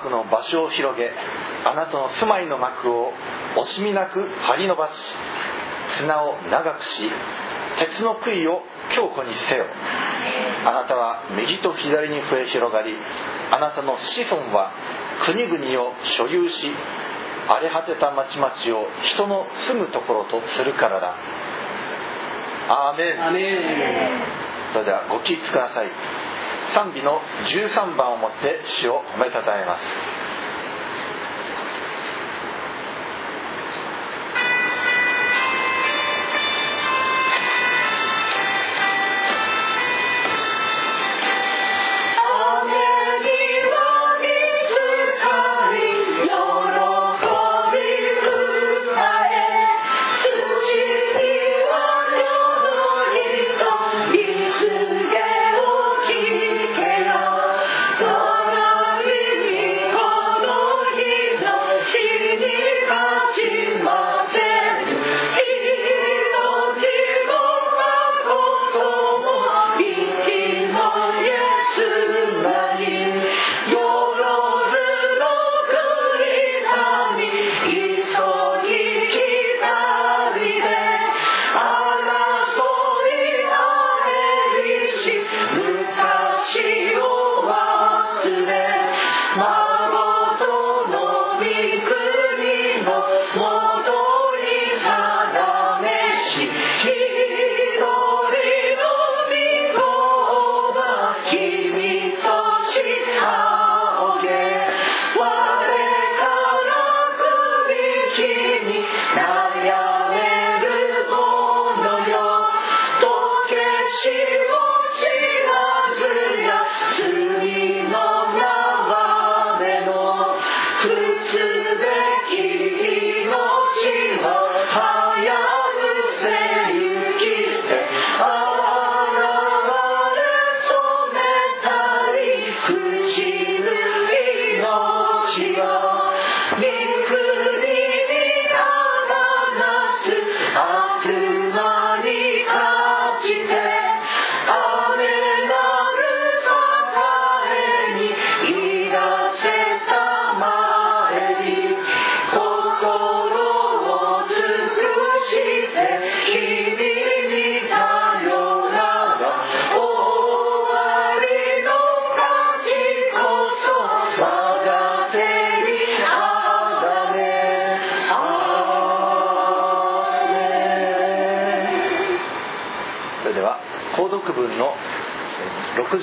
たの天幕の場所を広げあなたの住まいの幕を惜しみなく張り伸ばし砂を長くし鉄の杭を強固にせよ。あなたは右と左に増え広がりあなたの子孫は国々を所有し荒れ果てた町々を人の住むところとするからだ。アーメン。アメン。それではご起立ください賛美の13番をもって主を褒めたたえます。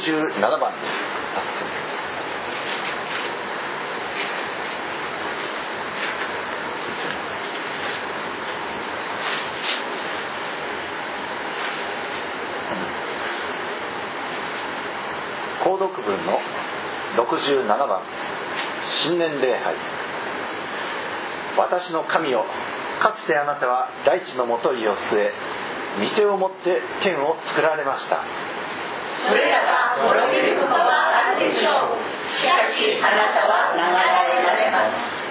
57番。です購読文の67番。新年礼拝。私の神よかつてあなたは大地のもといを据え御手をもって天を作られました。滅びることはあるでしょうしかしあなたは流れられます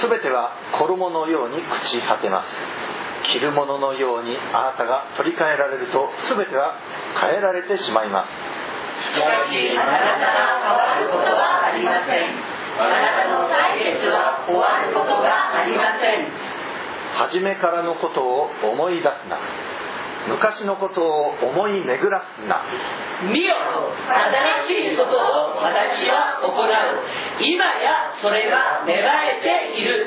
すべては衣のように朽ち果てます。着るもののようにあなたが取り替えられるとすべては変えられてしまいます。しかしあなたが変わることはありません。あなたの歳月は終わることがありません。初めからのことを思い出すな昔のことを思い巡らすな。見よ。新しいことを私は行う。今やそれが芽生えている。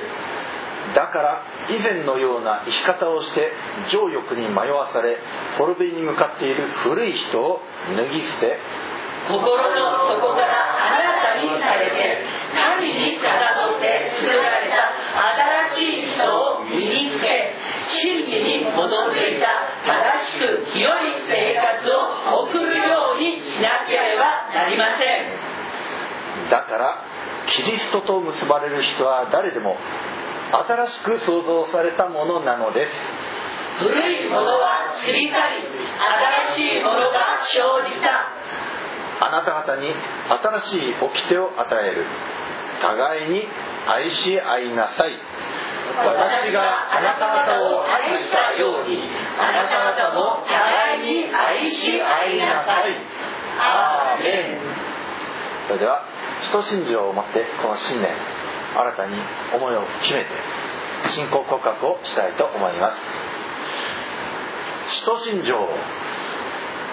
だから以前のような生き方をして情欲に迷わされ滅びに向かっている古い人を脱ぎ捨て心の底からあなたにされて神にかたどって作られた新しい人を身につけ真理に基づいた正しく清い生活を送るようにしなければなりません。だからキリストと結ばれる人は誰でも新しく創造されたものなのです。古いものは過ぎ去り新しいものが生じた。あなた方に新しい掟を与える。互いに愛し合いなさい私があなた方を愛したようにあなた方も互いに愛し合いなさい。アーメン。それでは使徒信条を持ってこの新年新たに思いを決めて信仰告白をしたいと思います。使徒信条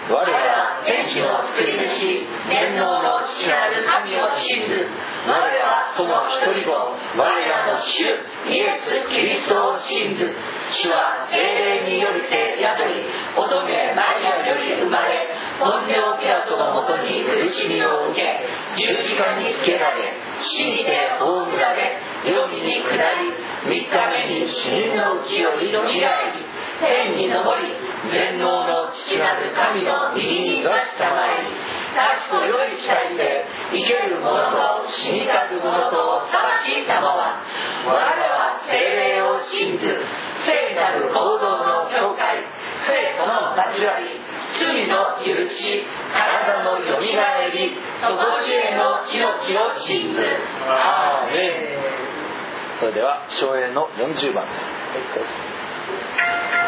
我は天地の作り主天皇の父なる神を信ず我はその一人子我らの主イエス・キリストを信ず主は精霊によりて宿り乙女マリアより生まれポンテオピラトのもとに苦しみを受け十字架につけられ死にて葬られ黄泉に下り3日目に死人のうちを挑みられ天に昇り全能の父なる神の右に座したまい確かよい期待で生ける者と死にたる者と裁きたまは我らは精霊を信ず聖なる行動の教会聖徒の交わり罪の許し体のよみがえりとこしえの命を信ず。アーメン。それでは昭栄の40番です。輝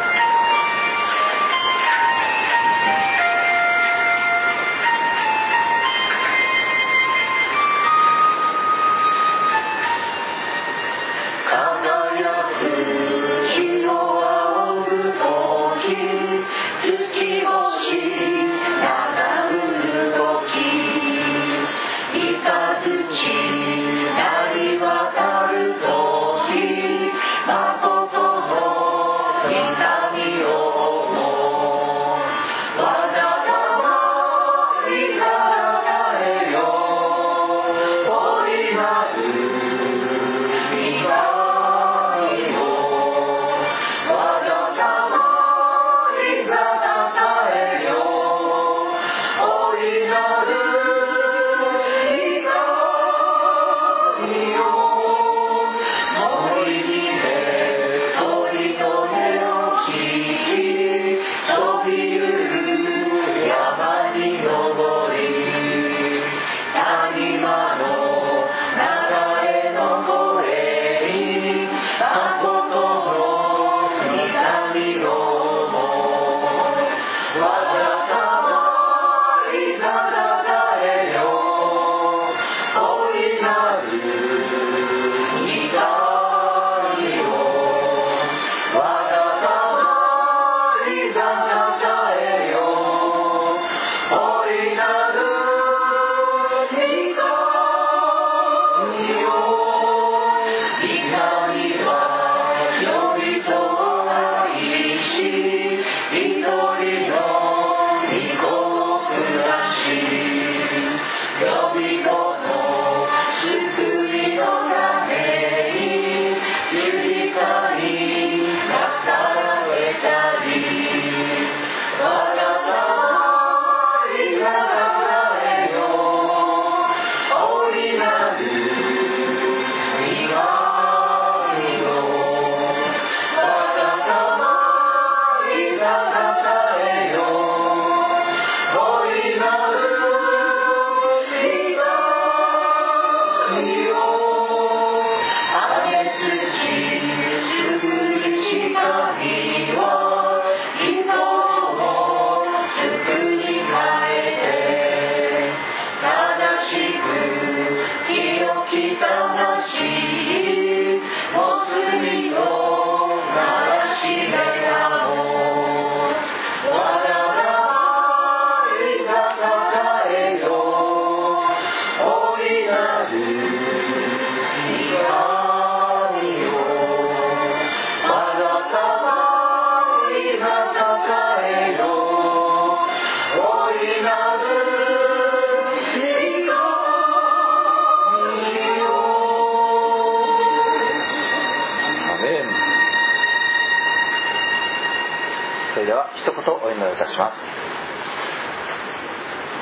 は一言お祈りいたします。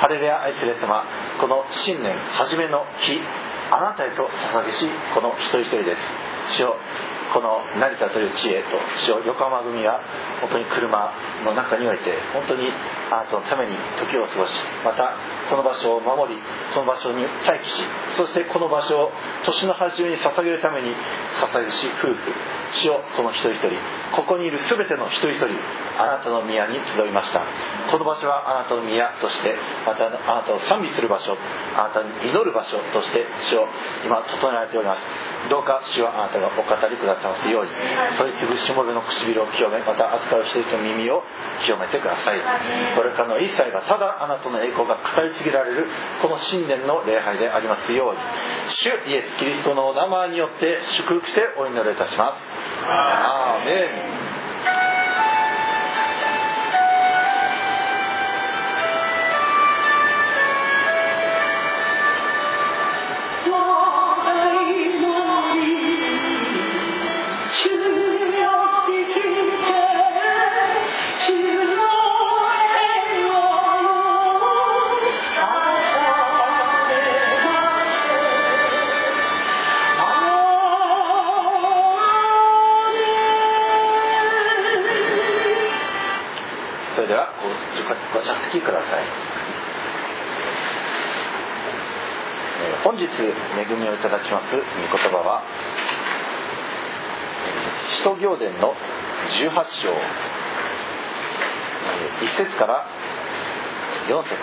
ハレルヤ愛する様この新年初めの日あなたへと捧げしこの一人一人です。主よこの成田という地へと横浜組は本当に車の中において本当にあなたのために時を過ごしまたこの場所を守りこの場所に待機しそしてこの場所を年の初めに捧げるために捧げるし夫婦主よこの一人一人ここにいる全ての一人一人あなたの宮に集いました。この場所はあなたの宮としてまたあなたを賛美する場所あなたに祈る場所として主を今整えられております。どうか主はあなたがお語りください。ますようにそいつぐしもべの唇を清めまた扱う人々の耳を清めてください。これからの一切がただあなたの栄光が語り継げられるこの神殿の礼拝でありますように。主イエス・キリストのお名前によって祝福してお祈りいたします。アーメンご着席ください。本日恵みをいただきます御言葉は使徒行伝の18章えー1節から4節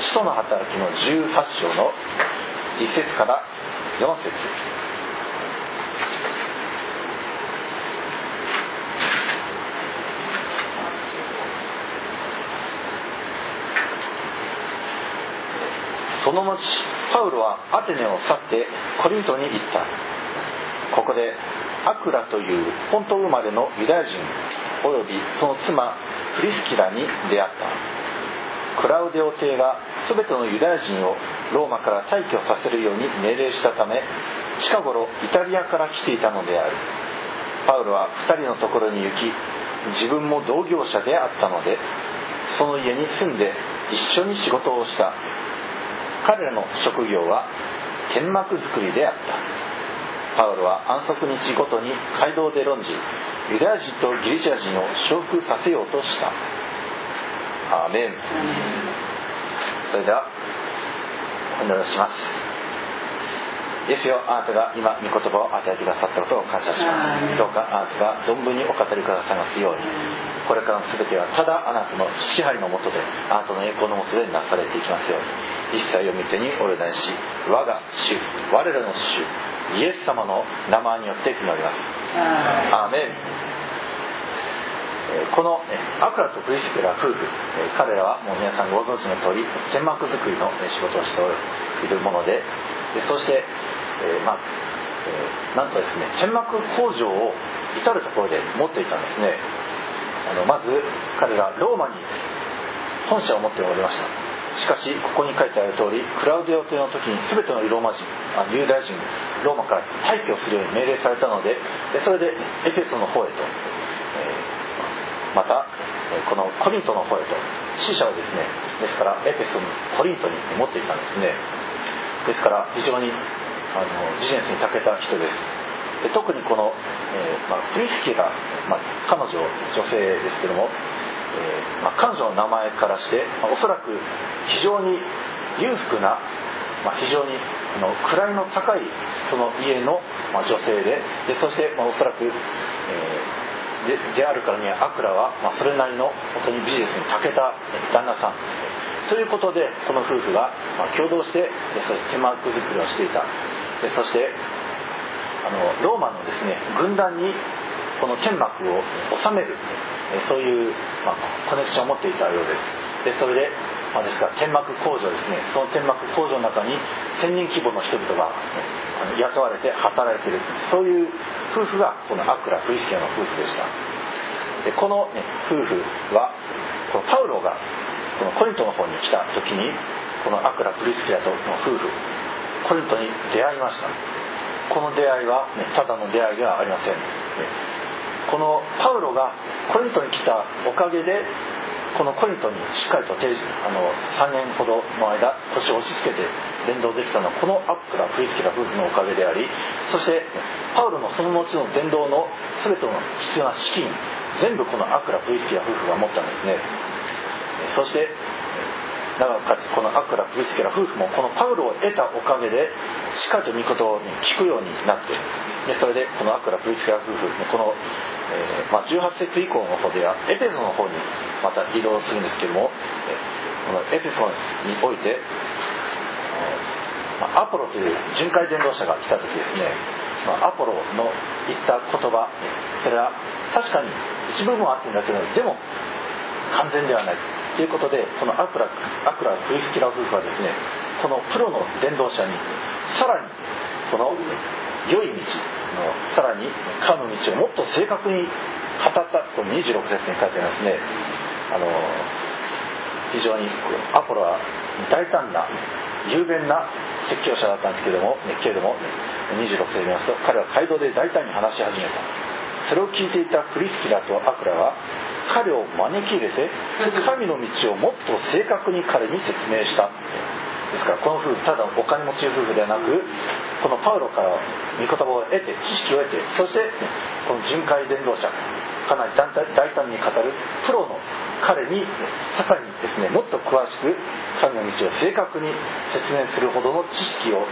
使徒の働きの18章の1節から4節。その後パウロはアテネを去ってコリントに行った。ここでアクラという本当生まれのユダヤ人およびその妻プリスキラに出会った。クラウデオ帝が全てのユダヤ人をローマから退去させるように命令したため近頃イタリアから来ていたのである。パウロは2人のところに行き自分も同業者であったのでその家に住んで一緒に仕事をした。彼らの職業は天幕作りであった。パウロは安息日ごとに街道で論じユダヤ人とギリシャ人を承服させようとした。アーメン。それではお祈りをします。イエスよあなたが今御言葉を与えてくださったことを感謝します。どうかあなたが存分にお語りくださいますように。これからの全てはただあなたの支配のもとであなたの栄光のもとでなされていきますように。一切を見てにお願いし我が主我らの主イエス様の名前によって祈ります。アーメン。えーこのアクラとプリスケラ夫婦彼らはもう皆さんご存知の通り天幕作りの仕事をしているものでそして、えまあなんとですね天幕工場を至る所で持っていたんですね。あのまず彼らローマに本社を持っておりました。しかしここに書いてある通りクラウディオ帝の時に全てのローマ人あユダヤ人ローマから退去するように命令されたのででそれでエペソの方へと、またこのコリントの方へと死者をですねですからエペソにコリントに持っていたんですね。ですから非常にあのビジネスに長けた人です。で特にこの、えーまあ、プリスキが、まあ、彼女女性ですけども、えーまあ、彼女の名前からして、まあおそらく非常に裕福な、ま、非常にあの位の高いその家の、ま、女性ででそして、ま、おそらく、えーであるからにはアクラは、ま、それなりの本当にビジネスに長けた旦那さん。ということでこの夫婦が、まあ、共同してでそして手マーク作りをしていた。でそしてあのローマのですね軍団にこの天幕を収める。そういう、ま、コネクションを持っていたようです。でそれで、まあ、ですから天幕工場ですね。その天幕工場の中に1000人規模の人々が雇われて働いている。そういう夫婦がこのアクラ・プリスキアの夫婦でした。でこの、ね、夫婦はこのパウロがこのコリントの方に来た時にこのアクラ・プリスキアとの夫婦コリントに出会いました。この出会いは、ね、ただの出会いではありません、ねこのパウロがコリントに来たおかげでこのコリントにしっかりと定あの3年ほどの間腰を押し付けて伝道できたのはこのアックラ・プリスキラ夫婦のおかげでありそしてパウロのその後の伝道の全ての必要な資金全部このアクラ・プリスキラ夫婦が持ったんですね。そしてなおかつこのアクラ・プリスケラ夫婦もこのパウロを得たおかげでしっかりと御言を聞くようになってでそれでこのアクラ・プリスケラ夫婦この、えーまあ、18節以降の方ではエペソの方にまた移動するんですけども、えーこのエペソにおいて、アポロという巡回伝道者が来た時ですね、まあ、アポロの言った言葉それは確かに一部分はあってんだけどでも完全ではない。ということでこのアクラアクラクリスキラ夫婦はですねこのプロの伝道者にさらにこの良い道のさらに神の道をもっと正確に語ったこの26節に書いてありますね。あの非常にアポロは大胆な雄弁な説教者だったんですけども、ね、けれども26世で見ますと彼は街道で大胆に話し始めた。それを聞いていたクリスキラとアクラは彼を招き入れて神の道をもっと正確に彼に説明した。ですからこの夫婦ただお金持ち夫婦ではなくこのパウロから御言葉を得て知識を得てそしてこの巡回伝道者かなり大胆に語るプロの彼にさらにですねもっと詳しく神の道を正確に説明するほどの知識を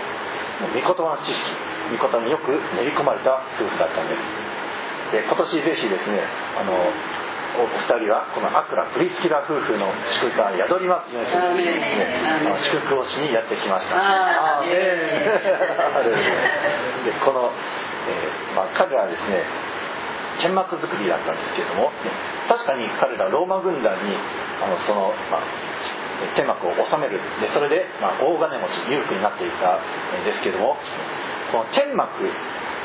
御言葉の知識御言葉によく練り込まれた夫婦だったんです。で今年ぜひですねあのお二人はこのアクラ・プリスキラ夫婦の祝福が宿りますように祝福をしにやってきました。でこの、えーまあ、彼らはですね剣幕作りだったんですけれども確かに彼らローマ軍団にあのその、まあ、剣幕を収める。でそれで、まあ、大金持ち裕福になっていたんですけれどもこの剣幕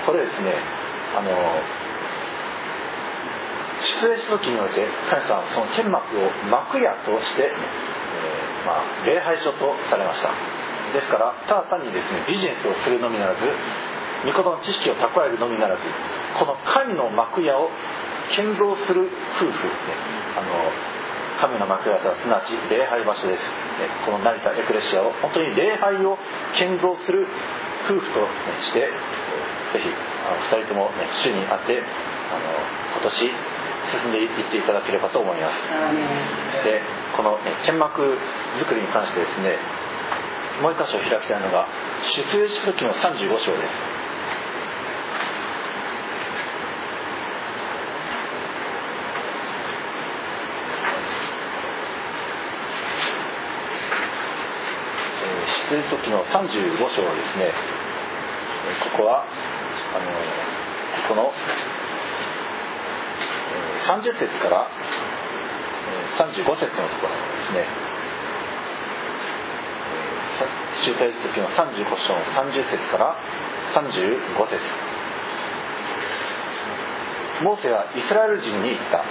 これですねあの出演した時において彼さんはその剣幕を幕屋として、えーまあ、礼拝所とされました。ですからただ単にですねビジネスをするのみならず御言の知識を蓄えるのみならずこの神の幕屋を建造する夫婦、ね、あの神の幕屋とはすなわち礼拝場所です、ね、この成田エクレシアを本当に礼拝を建造する夫婦としてぜひあの2人とも、ね、主にあってあの今年進んでいっていただければと思います。でこの、ね、剣幕作りに関してですねもう一箇所開きたいのが出エジプト記の35章です。出エジプト記の35章ですねここはあのこの30節から35節のところですね。集会時の35章の30節から35節。モーセはイスラエル人に言った。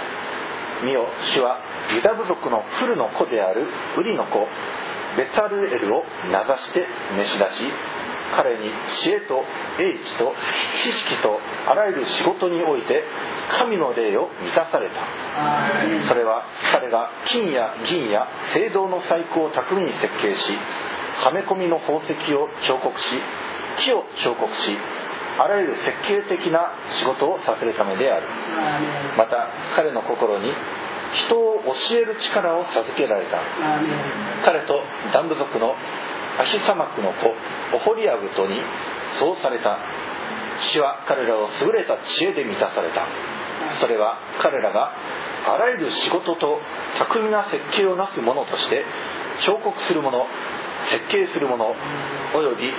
見よ主はユダ部族のフルの子であるウリの子ベツァルエルを名指して召し出し彼に知恵と英知と知識とあらゆる仕事において神の霊を満たされた。それは彼が金や銀や青銅の細工を巧みに設計しはめ込みの宝石を彫刻し木を彫刻しあらゆる設計的な仕事をさせるためである。また彼の心に人を教える力を授けられた。彼とダン部族のアヒサマクの子オホリアブトにそうされた。主は彼らを優れた知恵で満たされた。それは彼らがあらゆる仕事と巧みな設計をなすものとして彫刻するもの設計するものおよび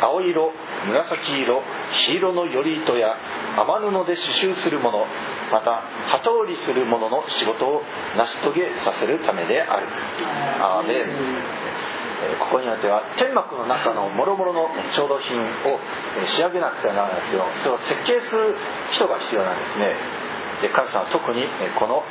青色紫色黄色の頼糸や雨布で刺繍するものまた旗織りするものの仕事を成し遂げさせるためである。アーメンここによっては天幕の中の諸々の調度品を仕上げなくてはならないんですけどそれを設計する人が必要なんですね。で神様は特にこの、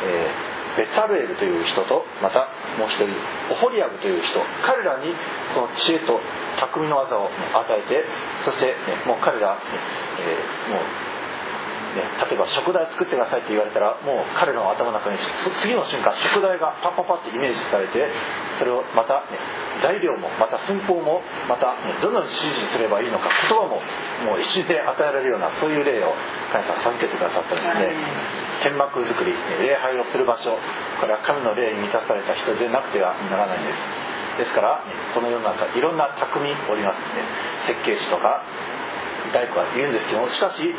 え、ベツァルエルという人とまたもう一人オホリアブという人彼らにこの知恵と匠の技を与えてそして、もう彼ら、え、もうね、例えば食材作ってくださいって言われたらもう彼の頭の中に次の瞬間食材がパッパッパってイメージされてそれをまた、ね、材料もまた寸法もまた、ね、どのように指示すればいいのか言葉ももう一瞬で与えられるようなそういう例を神様授けてくださったんですね。天幕作り礼拝をする場所これは神の霊に満たされた人でなくてはならないんです。ですからこの世の中いろんな匠おりますね設計士とか大工は言うんですけどもしかし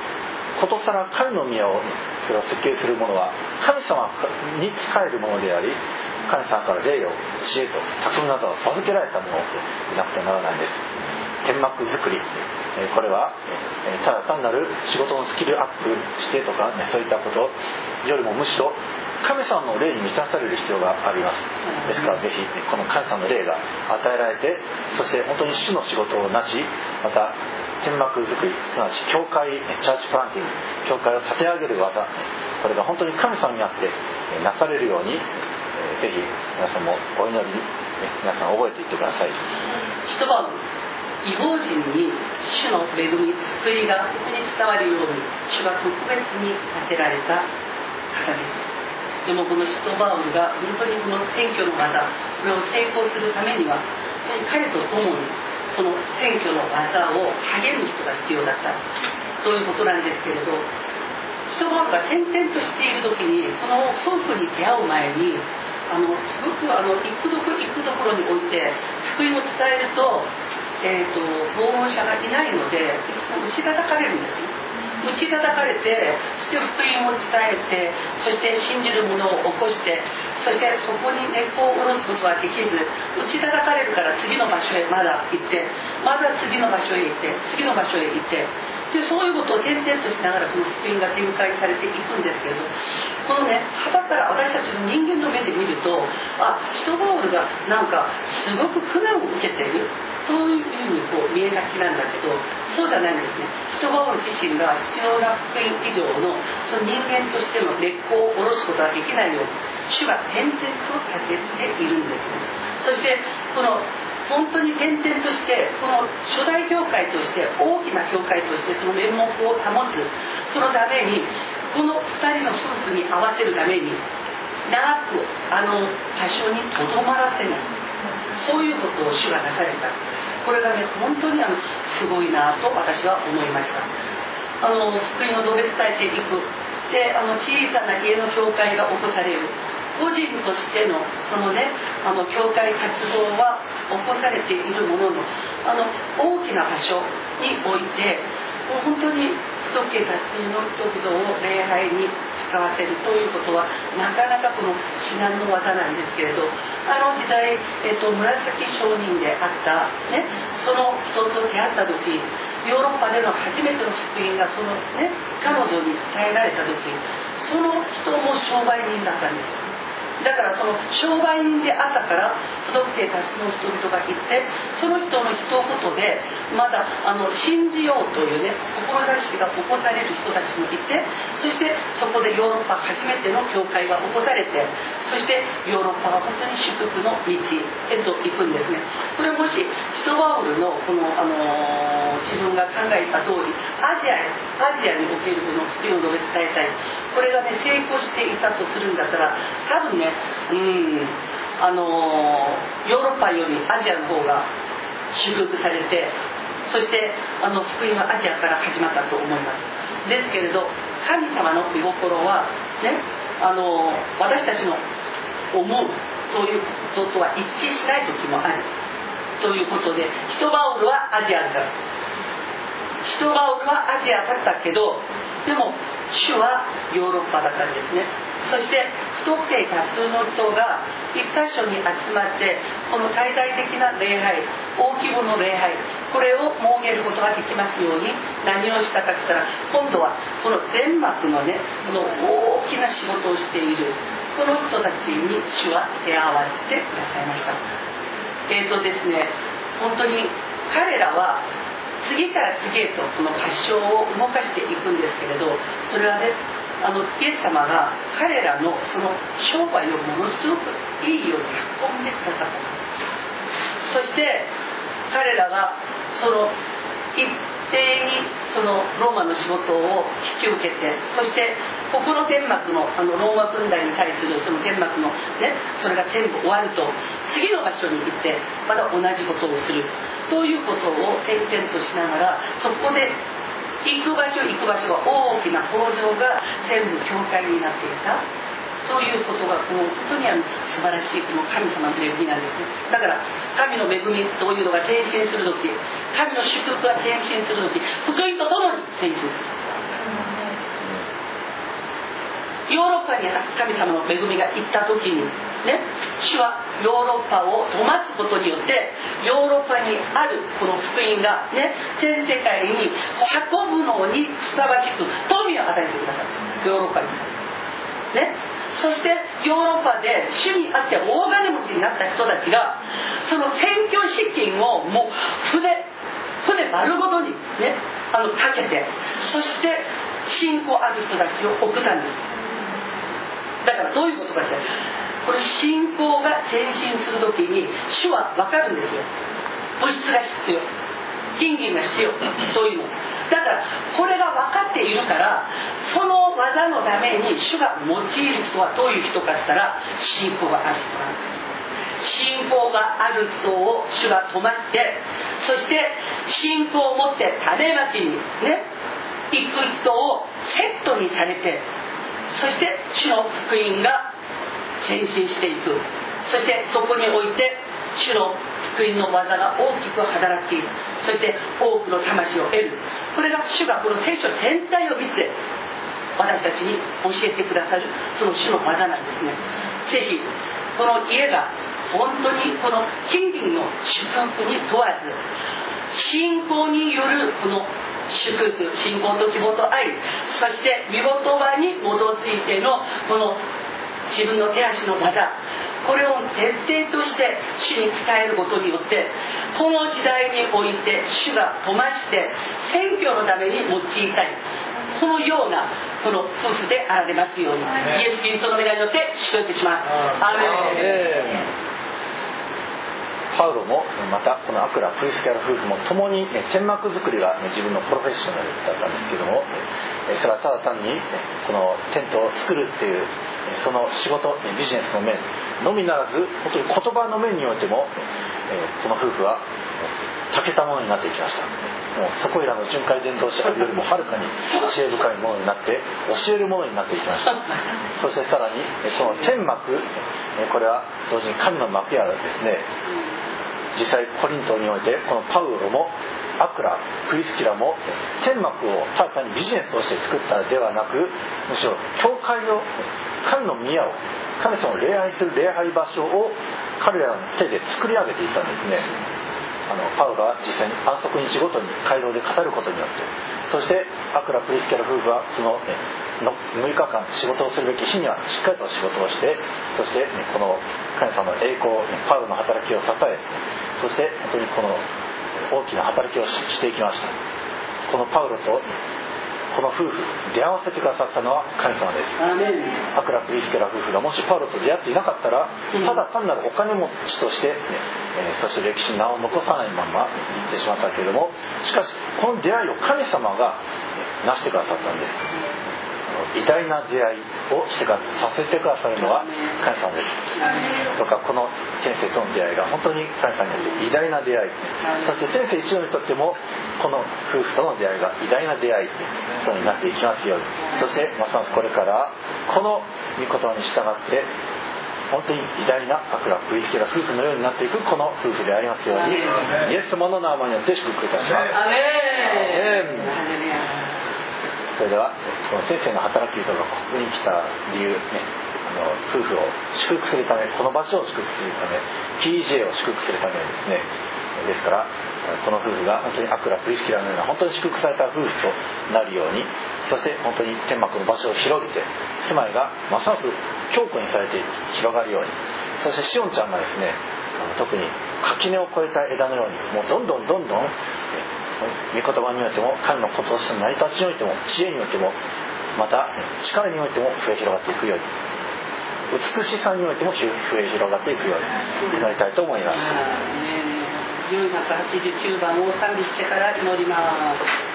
ことさら神の宮をそれを設計するものは神様に仕えるものであり神様から霊を知恵と匠などを授けられたものでなくてはならないんです。天幕作りこれはただ単なる仕事のスキルアップしてとか、ね、そういったことよりもむしろ神様の霊に満たされる必要があります。ですからぜひこの神様の霊が与えられてそして本当に主の仕事をなしまた天幕作りすなわち教会チャーチプランティング教会を立て上げる技これが本当に神様にあってなされるようにぜひ皆さんもお祈り皆さん覚えていってください。一晩違法人に主の恵み救いが本当に伝わるように主が特別に立てられた。方ですでもこのシトバウルが本当にこの選挙の技これを成功するためには彼と共にその選挙の技を励む人が必要だった。そういうことなんですけれどシトバウルが転々としている時にこの夫婦に出会う前にあのすごくあの行くどころ行くどころにおいて福音を伝えると,、えーと、訪問者がいないのでいつも打ち叩かれるんですね。打ち叩かれてそして福音を伝えてそして信じる者を起こしてそしてそこに根っこを下ろすことはできず打ち叩かれるから次の場所へまだ行ってまだ次の場所へ行って次の場所へ行ってでそういうことを転々としながらこの福音が展開されていくんですけれどこのね旗から私たちの人間の目で見るとあシトバウルがなんかすごく苦難を受けている。そういうふうにこう見えがちなんだけどそうじゃないんですね。シトバウル自身が必要な福音以上のその人間としての根っこを下ろすことができないように主が転々とさせているんですね。そしてこの本当に転々としてこの初代教会として大きな教会としてその面目を保つそのためにこの2人の夫婦に合わせるために長くあの多少にとどまらせないそういうことを主がなされた。これがね本当にあのすごいなと私は思いました。あの福音を述べ伝えていく。であの小さな家の教会が起こされる。個人としてのそのねあの教会活動は起こされているもののあの大きな場所においてもう本当に不特定多数の人々を礼拝に使わせるということはなかなかこの至難の技なんですけれどあの時代、えっと、紫商人であった、ね、その人と出会った時ヨーロッパでの初めての福音がそのね彼女に伝えられた時その人も商売人だったんです。だからその商売人であったから不特定多数の人々がいてその人の一言でまだあの信じようというね志が起こされる人たちもいてそしてそこでヨーロッパ初めての教会が起こされてそしてヨーロッパは本当に祝福の道へと行くんですね。これもしシトバウルのこの、あのー、自分が考えた通りアジアアジアにおけるこの福音を述べ伝えたい。これがね成功していたとするんだったら多分ねうん。あのヨーロッパよりアジアの方が収録されてそしてあの福音はアジアから始まったと思います。ですけれど神様の御心はねあの私たちの思うということとは一致しない時もある。ということでヒトバウルはアジアだ。ヒトバウルはアジアだったけどでも主はヨーロッパだったんですね。そして不特定多数の人が一箇所に集まってこの滞在的な礼拝大規模の礼拝これを設けることができますように何をしたかったら今度はこのデンマークのねこの大きな仕事をしているこの人たちに主は手合わせてくださいました。えっ、ー、とですね本当に彼らは次から次へとこの発祥を動かしていくんですけれどそれはねあのイエス様が彼らのその商売をものすごくいいように運んでくださったんですそして彼らがその正にそのローマの仕事を引き受けてそしてここの天幕のあのローマ軍隊に対するその天幕のねそれが全部終わると次の場所に行ってまた同じことをするということを転々としながらそこで行く場所行く場所が大きな工場が全部教会になっていた。そういうことがこの本当にあの素晴らしいこの神様の恵みなんですねだから神の恵みというのが前進する時神の祝福が前進する時福音とともに前進する。ヨーロッパに神様の恵みが行った時にね主はヨーロッパを止ますことによってヨーロッパにあるこの福音がね全世界に運ぶのにふさわしく富を与えてくださる。ヨーロッパに。ね。そしてヨーロッパで主にあって大金持ちになった人たちがその選挙資金をもう船船丸ごとにねあのかけてそして信仰ある人たちを送ったんです。だからどういうことかしら。これ信仰が前進する時に主は分かるんですよ。物質が必要。金銀が必要。というの。だからこれが分かっているからその技のために主が用いる人はどういう人かって言ったら信仰がある人なんです。信仰がある人を主が止ましてそして信仰を持って種まきにね行く人をセットにされてそして主の福音が前進していく。そしてそこにおいて主の福音の技が大きく働きそして多くの魂を得る。これが主がこの聖書全体を見て私たちに教えてくださるその主の技なんですね。ぜひこの家が本当にこの金銀の祝福に問わず信仰によるこの祝福信仰と希望と愛そして御言葉に基づいてのこの自分の手足の技これを徹底として主に伝えることによってこの時代において主が飛まして選挙のために用いたいこのようなこの夫婦であられますようにイエス・キリストの願いによって祝福しますアーメン。パウロもまたこのアクラプリスキャラ夫婦も共に天幕作りが自分のプロフェッショナルだったんですけどもそれはただ単にこのテントを作るっていうその仕事ビジネスの面のみならず本当に言葉の面においてもこの夫婦はたけたものになっていきました。もうそこいらの巡回伝道者よりもはるかに知恵深いものになって教えるものになっていきました。そしてさらにこの天幕これは同時に神の幕やですね。実際コリントにおいてこのパウロもアクラクリスキラも天幕をただ単にビジネスとして作ったではなくむしろ教会を神の宮を神様を礼拝する礼拝場所を彼らの手で作り上げていったんですね。あのパウロは実際に安息日ごとに回廊で語ることによってそしてアクラ・プリスキャラ夫婦はその,、ね、の6日間仕事をするべき日にはしっかりと仕事をしてそして、ね、この神様の栄光パウロの働きを支えそして本当にこの大きな働きをしていきました。このパウロとこの夫婦出会わせてくださったのは神様です。アクラ・プリスケラ夫婦がもしパウロと出会っていなかったらただ単なるお金持ちとして、えー、そして歴史に名を残さないまま行ってしまったけれどもしかしこの出会いを神様が成してくださったんです偉大な出会いをしてかさせてくださるのは神様です。とかこの天性との出会いが本当に神様によって偉大な出会い。そして天性一同にとってもこの夫婦との出会いが偉大な出会い。そうになっていきますように。そしてますますこれからこの御言葉に従って本当に偉大なアクラプリスケラ夫婦のようになっていくこの夫婦でありますようにイエス様の名前によって祝福い。たします。それではこの先生の働き人がここに来た理由ねあの夫婦を祝福するためこの場所を祝福するため PJ を祝福するためですね。ですからこの夫婦が本当にアクラプリスキラのような本当に祝福された夫婦となるようにそして本当に天幕の場所を広げて住まいがますます強固にされて広がるようにそしてしおんちゃんがですね特に垣根を越えた枝のようにもうどんどんどんどん御言葉においても神のこととしての成り立ちにおいても知恵においてもまた力においても増え広がっていくように。美しさにおいても増え広がっていくように。祈りたいと思います。489番を賛美してから祈ります。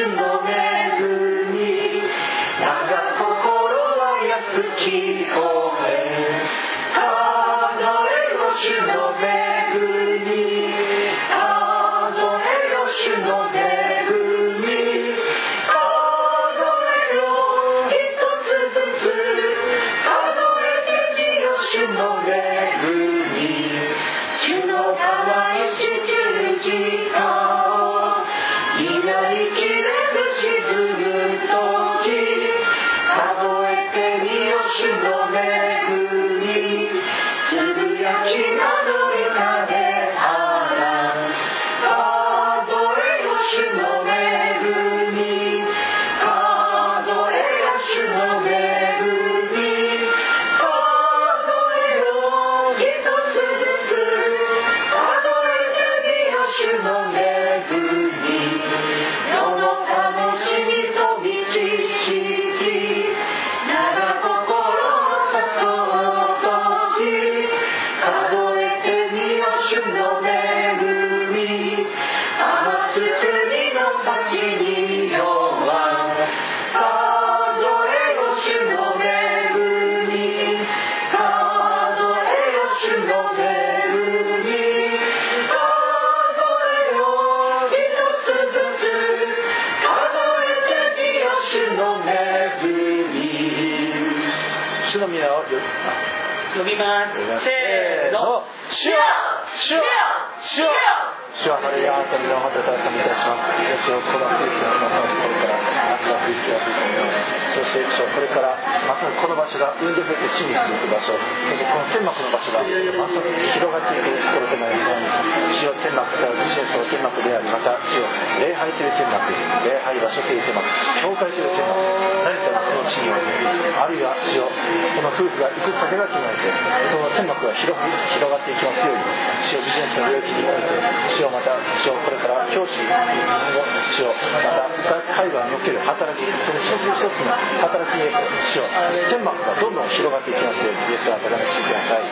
み。よ主呼びます。せーの。主よハレルヤあなたの皆をまたたたみいたします主よこの空気のまさにこれから夏が吹いてやっていくのそして主これからまさにこの場所が産んで増えて地に続く場所そしてこの天幕の場所がまさに広がっていくところとなります主よ天幕から主よその天幕でありまた主よ礼拝という天幕礼拝場所という天幕教会という天幕何かのこの地においてあるいは主よこの夫婦が行く先が決まってその天幕が広が広がっていきますように主よビジネスの領域において主よまた主よこれから教師日本語主よまた海外における働きその一つ一つの働きへ主よ天幕がどんどん広がっていきますようにイエス様高めしてください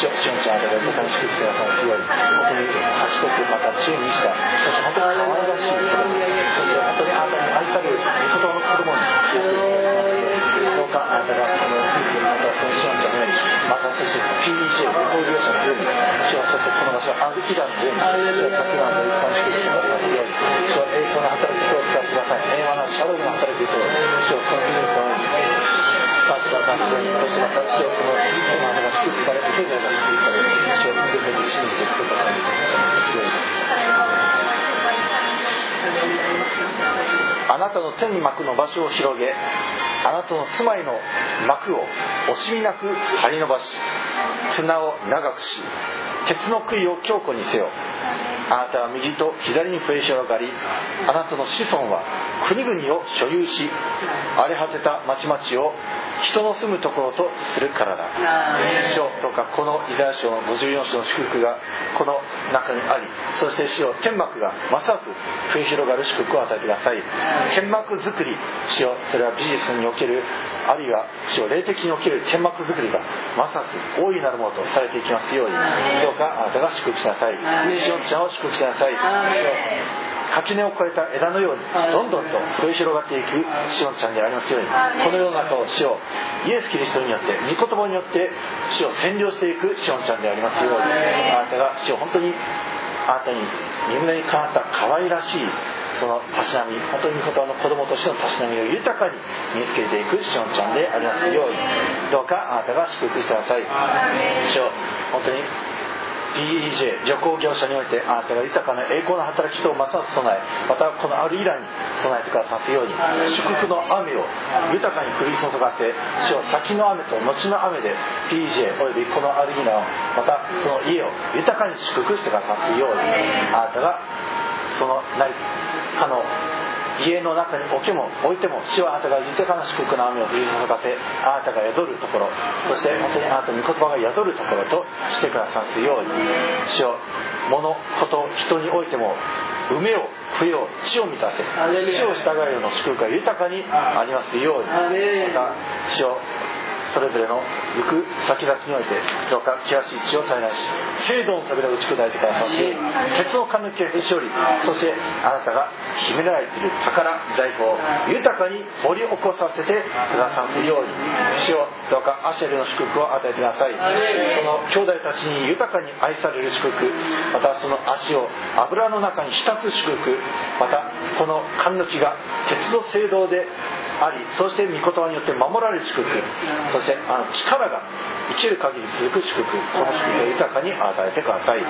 主よしんちゃんあたりを高めしてくださいように本当に賢くまた知恵にしたそして本当に可愛らしい子供そして本当にあなたに愛される言葉の子供にどうかあなたがこのようにまたそして PDJ レコード業者のように主はそしてこの場所アンイランのように主は国内の一般祝福してもらいますように主は栄光の働きを使わせてください平和なシャロムの働きを主はそのビジネスのように使わせてくださいようにそしてまた主はこの今のが祝福され経済が祝福され主を生んでめて信じてくださいあなたの天幕の場所を広げあなたの住まいの幕を惜しみなく張り伸ばし綱を長くし鉄の杭を強固にせよあなたは右と左に増え広がりあなたの子孫は国々を所有し荒れ果てた町々を人の住むところとするからだ。主よどうかこのイザヤ書の54章の祝福がこの中にありそして主よ天幕がますます増え広がる祝福を与えてください。天幕作り主よそれはビジネスにおけるあるいは主よ霊的における天幕作りがますます大いなるものとされていきますように。どうかあなたが祝福しなさい。シオンちゃんを祝福しなさい。主よ垣根を越えた枝のようにどんどんと増え広がっていくシオンちゃんでありますようにこの世の中を主をイエス・キリストによって御言葉によって主を占領していくシオンちゃんでありますようにあなたが主を本当にあなたに身胸にかなった可愛らしいそのたしなみ本当に御言葉の子供としてのたしなみを豊かに身につけていくシオンちゃんでありますようにどうかあなたが祝福してください。主よ本当に PEJ 旅行業者においてあなたが豊かな栄光の働きとますます備えまたこのアルイランに備えてくださすように祝福の雨を豊かに降り注がせ主を先の雨と後の雨で PEJ およびこのアルイランをまたその家を豊かに祝福してくださすようにあなたがその何かの家の中に置けも置いても主はあなたが豊かな祝福の雨を降り注がせあなたが宿るところそして本当にあなたの御言葉が宿るところとしてくださすように主を物事人においても梅を冬を地を満たせ地を従うような祝福が豊かにありますように。また主をそれぞれの行く先々においてどうか険しい地を災害し聖堂の扉を打ち砕いてくださって鉄の貫きをへし折りそしてあなたが秘められている宝財宝を豊かに掘り起こさせてくださるように主よどうかアシェルの祝福を与えてください。その兄弟たちに豊かに愛される祝福またその足を油の中に浸す祝福またこの貫きが鉄の聖堂でありそして御言葉によって守られる祝福そしてあの力が生きる限り続く祝福その祝福を豊かに与えてください。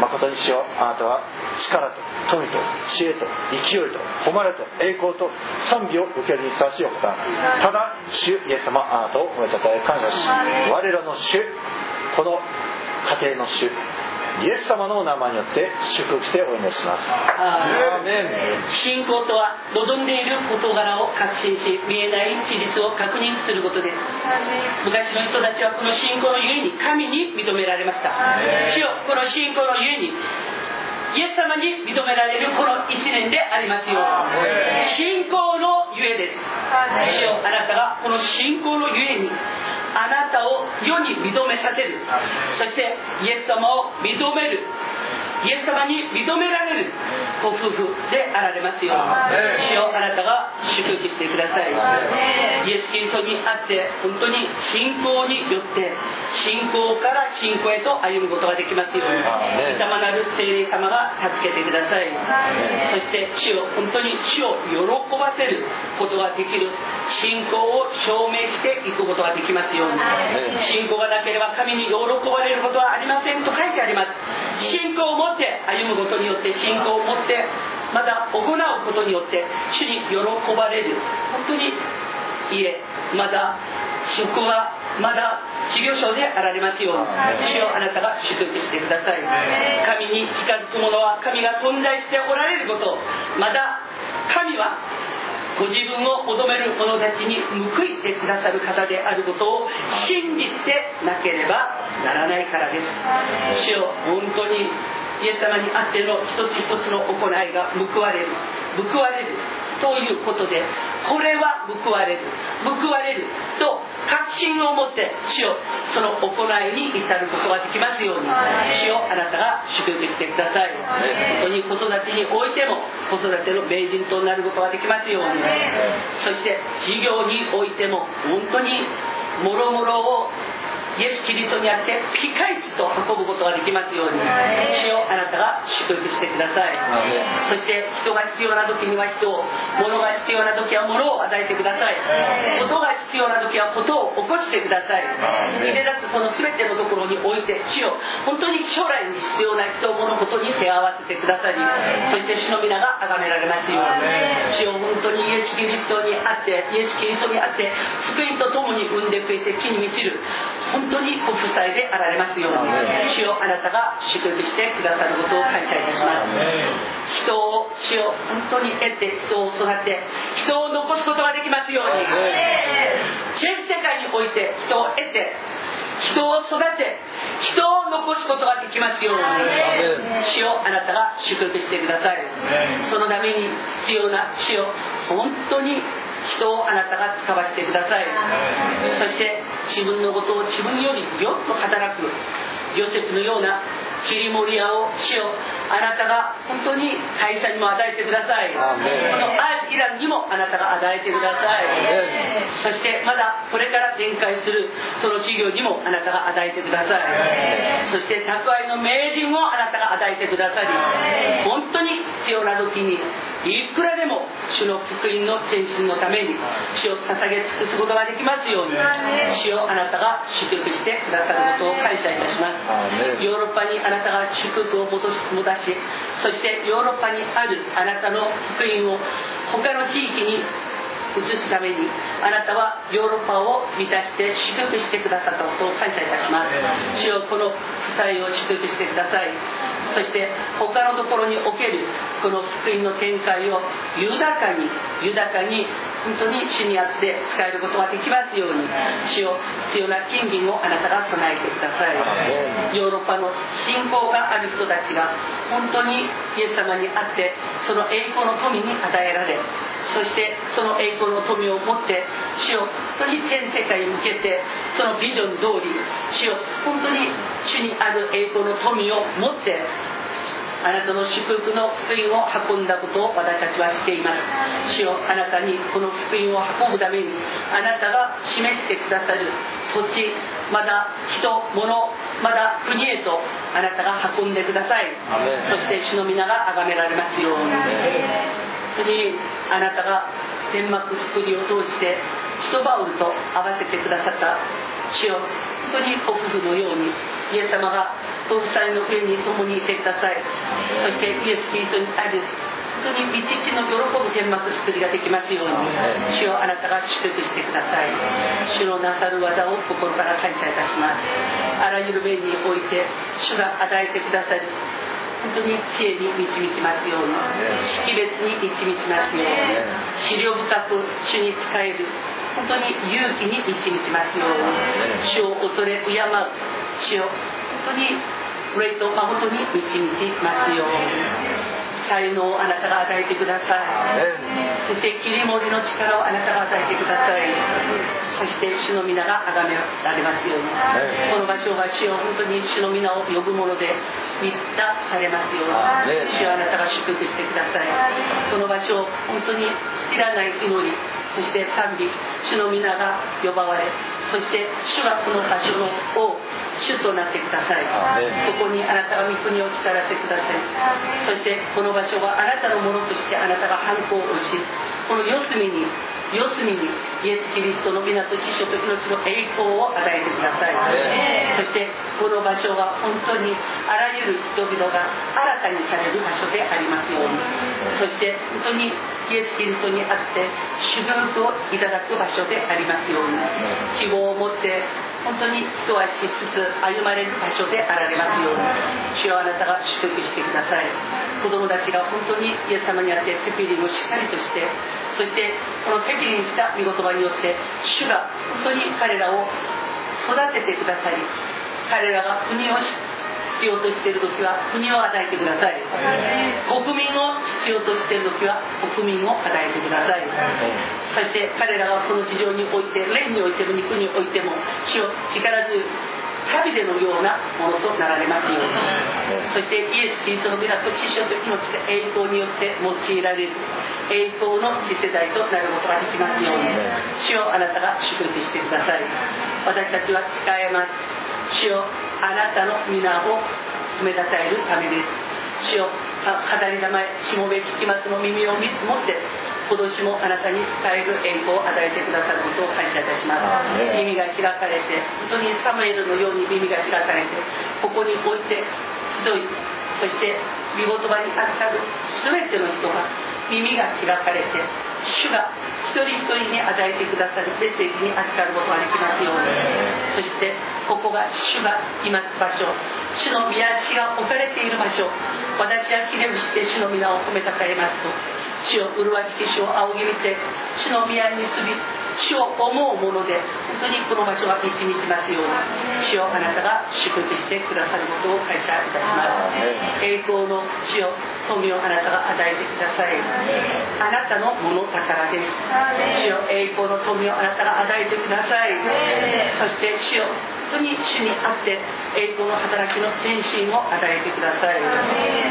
誠にしよう。あなたは力と富と知恵と勢いと誉れと栄光と賛美を受けるにふさわしいお方。ただ主イエス様あなたを褒めたたえ感謝し我らの主この家庭の主イエス様のお名前によって祝福してお祈りします。あアーメン信仰とは望んでいる事柄を確信し見えない事実を確認することです。昔の人たちはこの信仰のゆえに神に認められました。主よこの信仰のゆえにイエス様に認められるこの一年でありますように。信仰のゆえです。主よあなたがこの信仰のゆえにあなたを世に認めさせる。そしてイエス様を認める。イエス様に認められる。ご夫婦であられますように。主よあなたが祝福してください。イエス・キリストにあって本当に信仰によって信仰から信仰へと歩むことができますように。御霊なる聖霊様が助けてください。そして主を本当に主を喜ばせることができる。信仰を証明していくことができますように信仰がなければ神に喜ばれることはありませんと書いてあります。信仰を持って歩むことによって信仰を持ってまた行うことによって主に喜ばれる。本当に家また職はまだ事業所であられますように主よあなたが祝福してください。神に近づく者は神が存在しておられることまた神はご自分を求める者たちに報いてくださる方であることを信じてなければならないからです。主よ本当にイエス様にあっての一つ一つの行いが報われる報われる。ということでこれは報われる報われると確信を持って主よその行いに至ることができますように主よあなたが祝福してください。本当に子育てにおいても子育ての名人となることができますように。そして事業においても本当にもろもろをイエス・キリストにあってピカイチと運ぶことができますように主よあなたが祝福してください。そして人が必要な時には人を物が必要な時は物を与えてください。ことが必要な時はことを起こしてください。入れ出すその全てのところにおいて主よ本当に将来に必要な人物ことに手を合わせてくださりそして主の皆が崇められますように。主よ本当にイエス・キリストにあってイエス・キリストにあって福音とともに生んでくれて地に満ちる本当にご夫妻であられますように主よあなたが祝福してくださることを感謝いたします人を主を本当に得て人を育て人を残すことができますように全世界において人を得て人を育て人を残すことができますように主をあなたが祝福してくださいそのために必要な主を本当に人をあなたが使わせてください。そして自分のことを自分よりよっと働くヨセフのような切り盛り屋を主よあなたが本当に会社にも与えてください。このアイランにもあなたが与えてください。そしてまだこれから展開するその事業にもあなたが与えてください。そして宅配の名人をあなたが与えてくださり本当に必要な時にいくらでも主の福音の先進のために主を捧げ尽くすことができますように主をあなたが祝福してくださることを感謝いたします。ヨーロッパにあなたが祝福を戻し戻しそしてヨーロッパにあるあなたの福音を他の地域に移すためにあなたはヨーロッパを満たして祝福してくださったことを感謝いたします。主よこの夫妻を祝福してください。そして他のところにおけるこの福音の展開を豊かに豊かに本当に主にあって使えることができますように主を必要な金銀をあなたが備えてください。ヨーロッパの信仰がある人たちが本当にイエス様にあってその栄光の富に与えられそしてその栄光の富を持って主よ本当に全世界に向けてそのビジョン通り主よ本当に主にある栄光の富を持ってあなたの祝福の福音を運んだことを私たちは知っています。主よあなたにこの福音を運ぶためにあなたが示してくださる土地まだ人物まだ国へとあなたが運んでください。そして主の皆が崇められますように。本当にあなたが天幕作りを通して使徒バウルと合わせてくださった主よ。本当にご夫婦のようにイエス様がご夫妻の上に共にいてください。そしてイエス・キリストにある本当に道地の喜ぶ天幕作りができますように主をあなたが祝福してください。主のなさる技を心から感謝いたします。あらゆる面において主が与えてくださる本当に知恵に導きますように識別に導きますように資料深く主に仕える本当に勇気に導きますように主を恐れ敬う主を本当に霊と誠に導きますように。才能をあなたが与えてくださいそして切り盛りの力をあなたが与えてください。そして主の皆が崇められますように。この場所が主を本当に主の皆を呼ぶもので満たされますように。主をあなたが祝福してください。この場所を本当に知らない祈りそして賛美主の皆が呼ばわれそして主がこの場所の王主となってください。ここにあなたが御国を来たらせください。そしてこの場所はあなたのものとしてあなたが反抗をしこの四隅に四隅にイエス・キリストの皆と知書と命の栄光を与えてください。そしてこの場所は本当にあらゆる人々が新たにされる場所でありますように。そして本当にイエス・キリストにあって祝福をいただく場所でありますように希望を持って本当に一足ずつ歩まれる場所であられますように主よあなたが祝福してください。子供たちが本当にイエス様にあってテピリンをしっかりとしてそしてこのテピリンした御言葉によって主が本当に彼らを育ててくださり彼らが国を必要としている時は国を与えてください。国民を必要としている時は国民を与えてください。そして彼らがこの地上において霊においても肉においても主を力強い旅でのようなものとなられますように。そしてイエス・キリストの皆と知性と気持ちで栄光によって用いられる。栄光の次世代となることができますように。主をあなたが祝福してください。私たちは誓えます。主よあなたの皆を褒めたたえるためです。主よ。語り名前しもべ聞きますの耳を持って今年もあなたに伝える栄光を与えてくださることを感謝いたします。耳が開かれて本当にサムエルのように耳が開かれてここに置いて集いそして見言葉に預かる全ての人が耳が開かれて主が一人一人に与えてくださるメッセージに預かることができますように。そしてここが主がいます場所。主の宮地が置かれている場所。私は記念して主の皆を褒めたたえますと主を麗しき主を仰ぎ見て主の宮に住み主を思うもので本当にこの場所は道に行きますように。主をあなたが祝福してくださることを感謝いたします。栄光の主を富をあなたが与えてください。あなたのもの宝です。主を栄光の富をあなたが与えてください。そして主を本当に主にあって栄光の働きの全身を与えてください。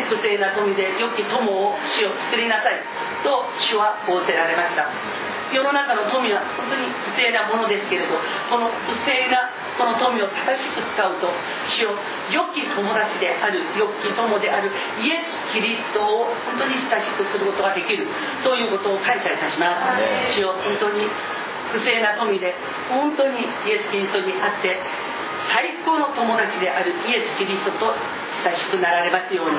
不正な富で良き友を主を作りなさい。と主は仰せられました。世の中の富は本当に不正なものですけれどこの不正なこの富を正しく使うと主を良き友達である良き友であるイエス・キリストを本当に親しくすることができるということを感謝いたします。主を本当に不正な富で本当にイエス・キリストにあって最高の友達であるイエス・キリストと親しくなられますように。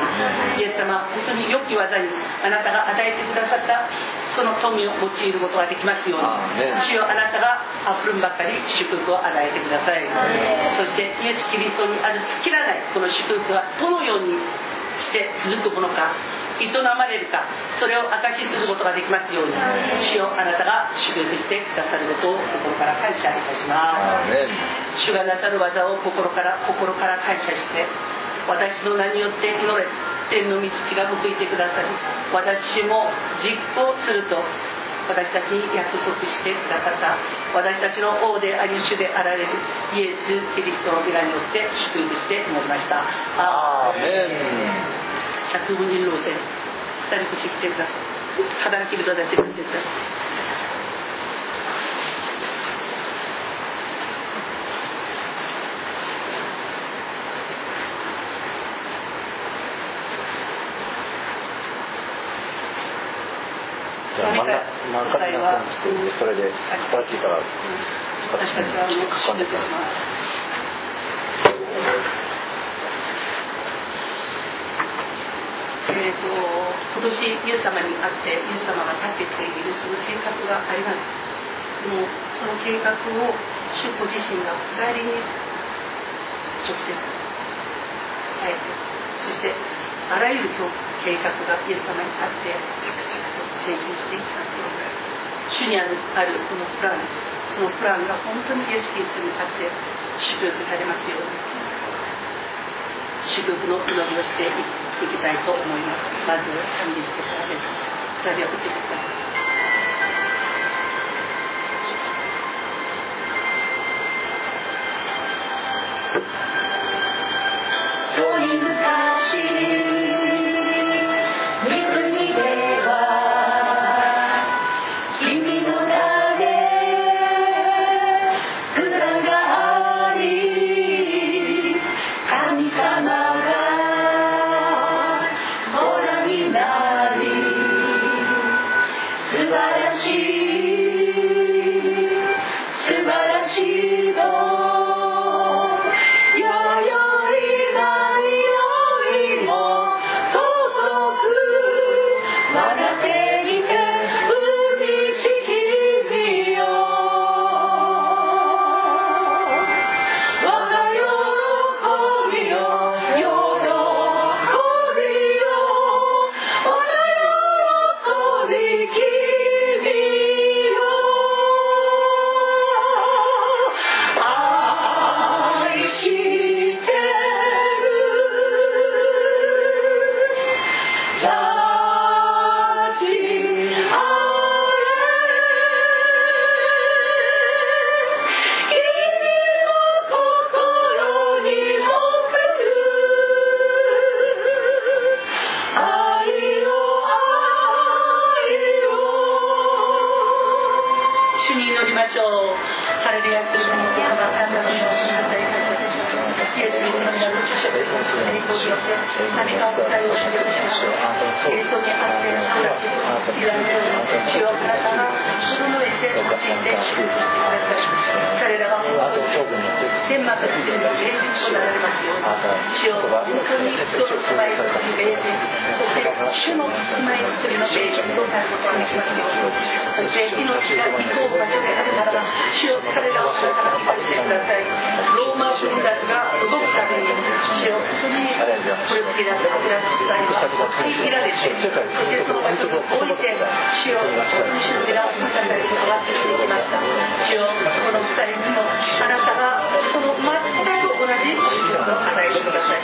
イエス様本当に良き技にあなたが与えてくださったその富を用いることができますように。主よあなたがあふるんばかり祝福を与えてください。そしてイエス・キリストにある尽きらないこの祝福はどのようにして続くものか営まれるかそれを証しすることができますように主をあなたが祝福してくださることを心から感謝いたします。主がなさる技を心から心から感謝して私の名によって祈れ天の道が報いてくださり私も実行すると私たちに約束してくださった私たちの王であり主であられるイエス・キリストの皆によって祝福して祈りました。アーメン100分人老生二人口来てください肌切りと出してくださいじゃあ真ん中真ん中になってそれで新しいから私たちは書かんでくださいえー、と今年イエス様に会ってイエス様が立てているその計画があります。でもその計画を主ご自身が代理に直接伝えてそしてあらゆる計画がイエス様にあって着々と前進していきますよう主にあるあるこのプラン。そのプランが本当にイエス・キリストにあって祝福されますように。祝福の祈り。をしていきたいと思いますまず神にしてからです2人を受けてください。遠い昔御ご覧になり。素晴らしい。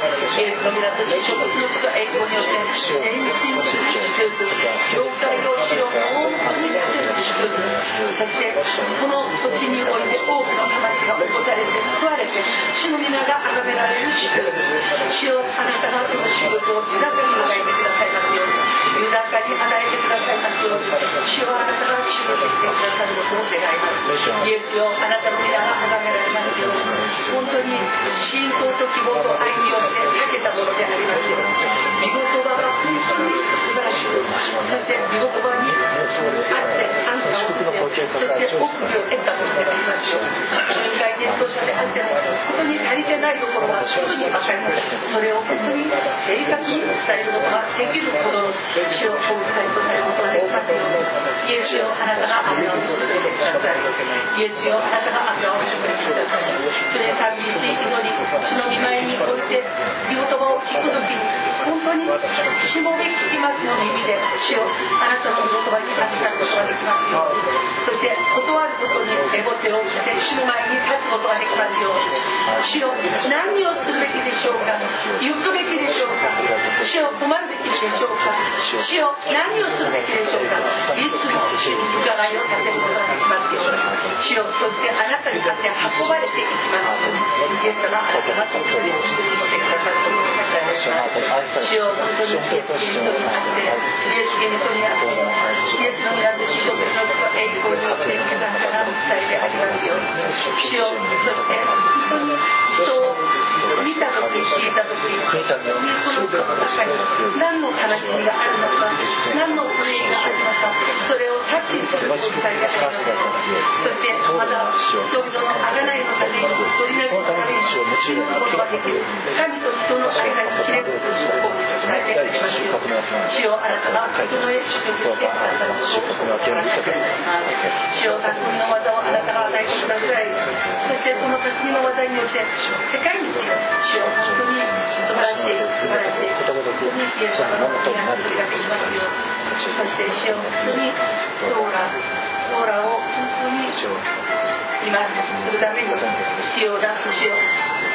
えてください。イエスの皆と地食の地と栄光によって、全身する。祝福、業界を主を本当に祝福、そしてその土地において多くの魂が起こされて救われて、主の皆が崇められる祝福、主をあなたがその祝福を豊かに与えてくださいますように、豊かに与えてくださいますように、主はあなたが祝福してくださることを願います。イエスをあなたの皆が崇められますように、本当に信仰と希望と歩みをしてかけたものでありますように、御言葉が本当に素晴らしく、そして御言葉にあって安価を受けて、そして奥義を得たものであります。ように、巡回伝道者であっても、本当に足りてないところがす。ぐに分かります。それを本当に正確に伝えることができるほどの主をお伝えとなることができます。ように、イエスよあなたが油を注いでください。イエスよあなたが油を注いでください。それ寂しい祈り、主の御前において、御言葉を聞くときに、本当にしもべ聞きますの耳で、主をあなたの言葉に預かることができますように、そして断ることに手ごてを打って、主の前に立つことができますように、主よ何をするべきでしょうか、行くべきでしょうか、主を困るべきでしょうか主よ何をするべきでしょうかいつも主に伺いを立てることができますように主よそしてあなたに勝って運ばれていきますイエス様あなたが本当に祝福してくださいし・ますように主よそして本当に人を見た時聞いた時にこの中に何の悲しみがあるのか何の不意があるのかそれを察知するお二人がありますそしてまた人々の贖いのために取りなしのため神と人の間に切れるするを伝えてありますよ主をあなたが整え祝福してくださることをお願い。い。たします主を匠の技をあなたが与えてください。そしてその匠の技によって世界に主を本当に素晴らしい。素晴らしい。本当にイエス様の皆ができますよそして主を本当にソーラソーラを本当に今するために必要だ主よ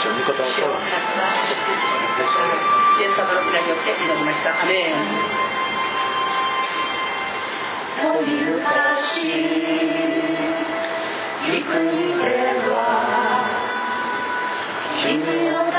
祝福してくださいイエス様の皆によって祈りましたアメン君は君は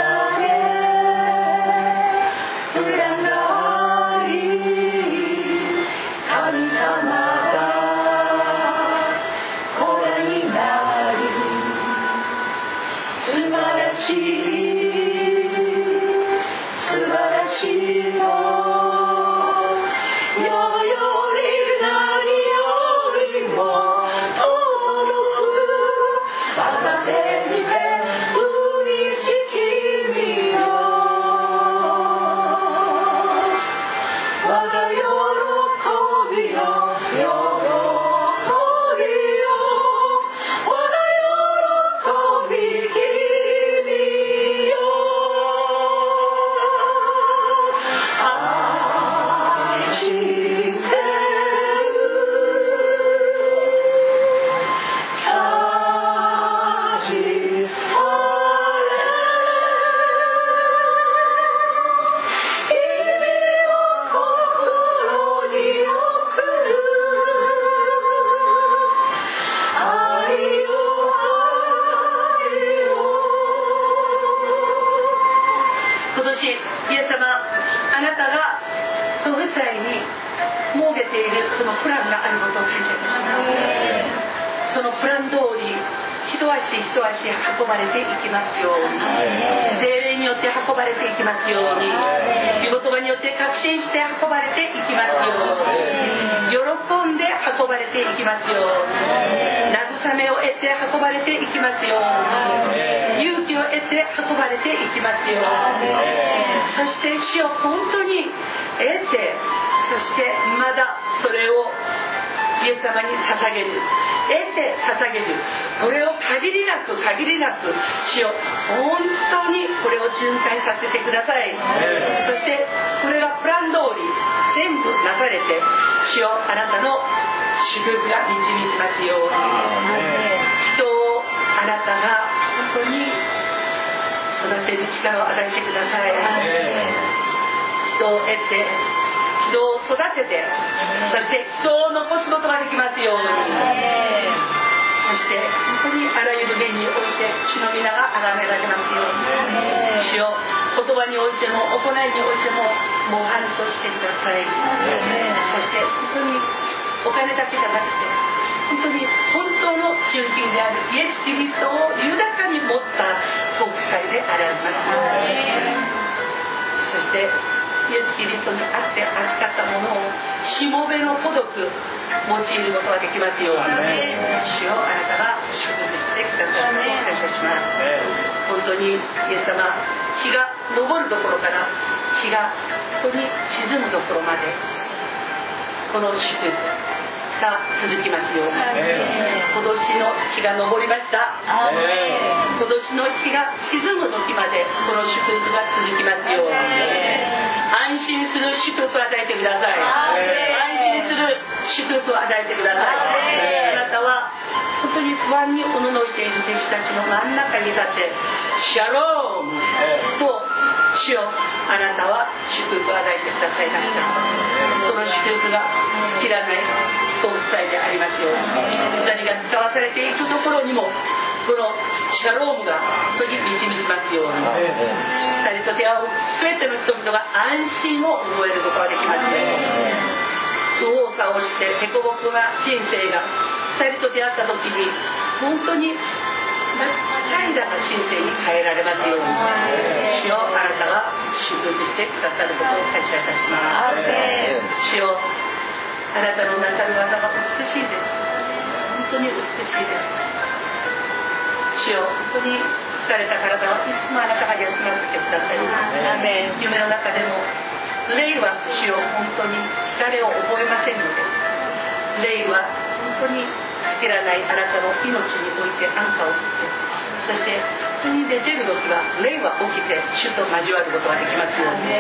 を得て人を育ててそして人を残すことができますようにそして本当にあらゆる面において主の皆が崇められますように主を言葉においても行いにおいても模範としてくださいそして本当にお金だけじゃなくて本当に本当の中金であるイエス・キリストを豊かに持った国際であられますそしてイエス・キリストにあって預かったものをしもべの孤独用いることができますように主をあなたが祝福してくださることを感謝します本当にイエス様日が昇るところから日がここに沈むところまでこの祝福が続きますように今年の日が昇りました今年の日が沈む時までこの祝福が続きますように安心する祝福を与えてください。安心する祝福を与えてください。あなたは本当に不安におののいている弟子たちの真ん中に立ってシャロームと主よあなたは祝福を与えてくださいました。その祝福が尽きらないご夫妻でありますように。2人が使わされていくところにもこのシャロームが本当に導きますように。二人と出会う全ての人々が安心を覚えることができますね。右往左往して凸凹な人生が二人と出会った時に本当に平らな人生に変えられますように。主よあなたが祝福してくださることを感謝いたします主よあなたのなさる技が美しいです。本当に美しいです主よ本当に疲れた体はいつもあなたが休ませてください夢の中でも霊は主よ本当に疲れを覚えませんので霊は本当に尽きらないあなたの命において安価を振ってそして普通に出てる時は霊は起きて主と交わることができますように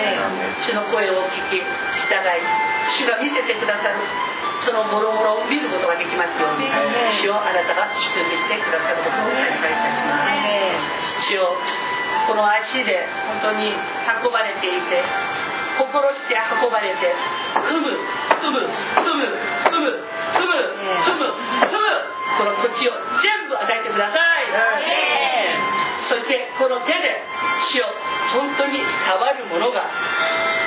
主の声を聞き従い主が見せてくださる。そのもろもろを見ることができますように主をあなたが祝福してくださることを感謝いたします主をこの足で本当に運ばれていて心して運ばれて踏む踏む踏む踏む踏む踏む踏むこの土地を全部与えてくださいそしてこの手で主を本当に触るものが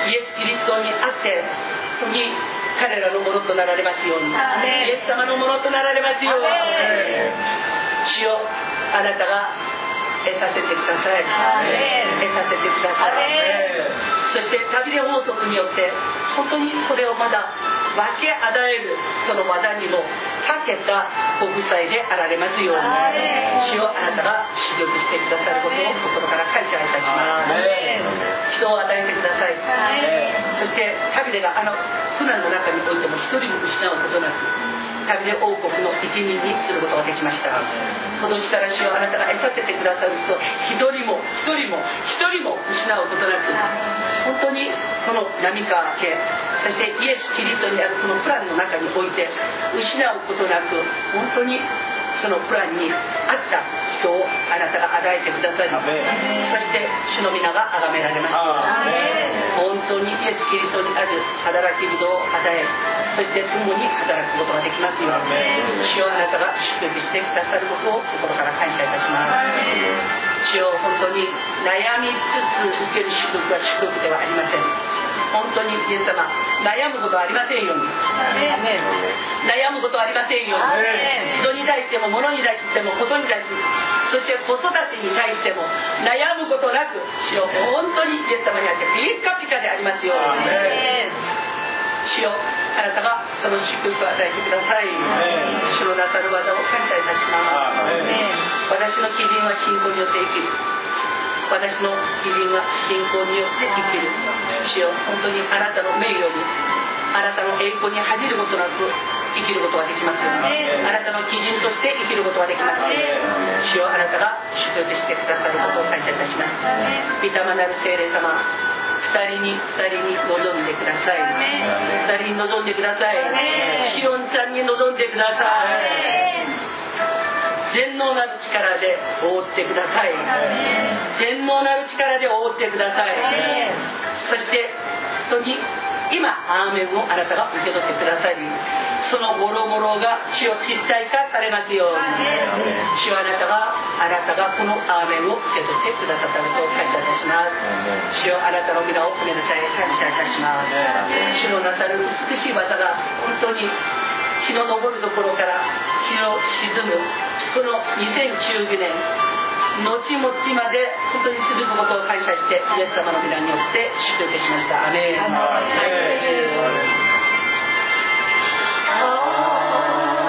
イエス・キリストにあって本当に彼らのものとなられますように。イエス様のものとなられますように。主よあなたが得させてください。得させてください。そして旅で法則によって本当にそれをまだ分け与えるその技にも長けたご夫妻であられますように主をあなたが祝福してくださることを心から感謝いたします。人を与えてください。そして旅でがあの苦難の中においても一人も失うことなく旅で王国の一人にすることができました。今年から主をあなたが得させてくださる人一人も一人も一人も失うことなく本当にこの波川家そしてイエス・キリストにあるこのプランの中において失うことなく本当にそのプランに合った人をあなたが与えてくださりそして主の皆が崇められます。本当にイエス・キリストにある働き人を与えそして共に働くことができますように主をあなたが祝福してくださることを心から感謝いたします。主を本当に悩みつつ受ける祝福は祝福ではありません本当にイエス様悩むことはありませんように。悩むことはありませんように。人に対しても物に対してもことに対してもそして子育てに対しても悩むことなく主よ本当にイエス様にあってピッカピカでありますように。主よあなたがその祝福を与えてください。主のなさる技を感謝いたします。私の基準は信仰によって生きる。私の基準は信仰によって生きる主よ本当にあなたの名誉にあなたの栄光に恥じることなく生きることができますあなたの基準として生きることができます。主よあなたが祝福してくださることを感謝いたします。御霊なる聖霊様二人に二人に望んでください。二人に望んでください。しおんちゃんに望んでください全能なる力で覆ってください。全能なる力で覆ってください。そして本当に今アーメンをあなたが受け取ってくださりそのもろもろが主を実体化されますように。主はあなたがあなたがこのアーメンを受け取ってくださったことを感謝いたします。主よあなたの皆をごめんなさい感謝いたします。主のなさる美しい技が本当に日の昇るところから日の沈むこの2019年後々まで本当に続くことを感謝してイエス様の皆によって祝福しました。アメン。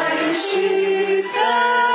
愛して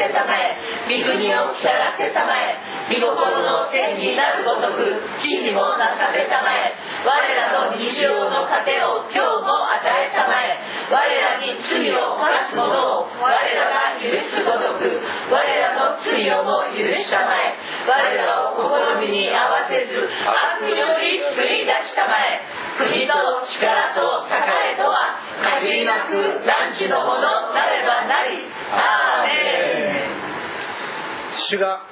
あがめさせたまえ。御国をきたらせたまえ。御心の天になるごとく地にもなされたまえ。我らの日常の糧を今日も与えたまえ。我らに罪を犯す者を我らが許すごとく我らの罪をも許したまえ。我らを試みに合わせず悪により救い出したまえ。国と力と栄えと限りなく男児のものなればなりアーメン主が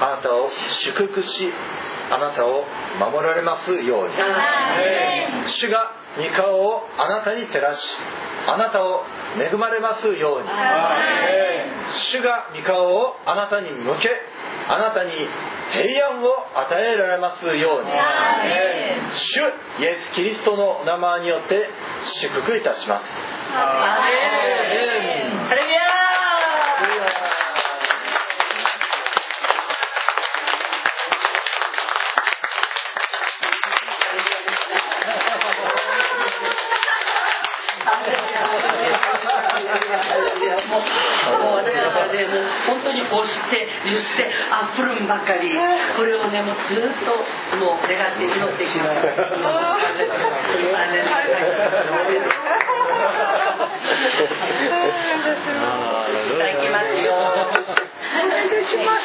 あなたを祝福しあなたを守られますように。主が御顔をあなたに照らしあなたを恵まれますように。主が御顔をあなたに向けあなたに平安を与えられますように。主イエス・キリストのお名前によって祝福いたしますアメンハレルヤもうもう私の中でもう本当に押して許してあふるんばかり。これをねもうずっともう願って祈っていきました。いきますよ。お願いします。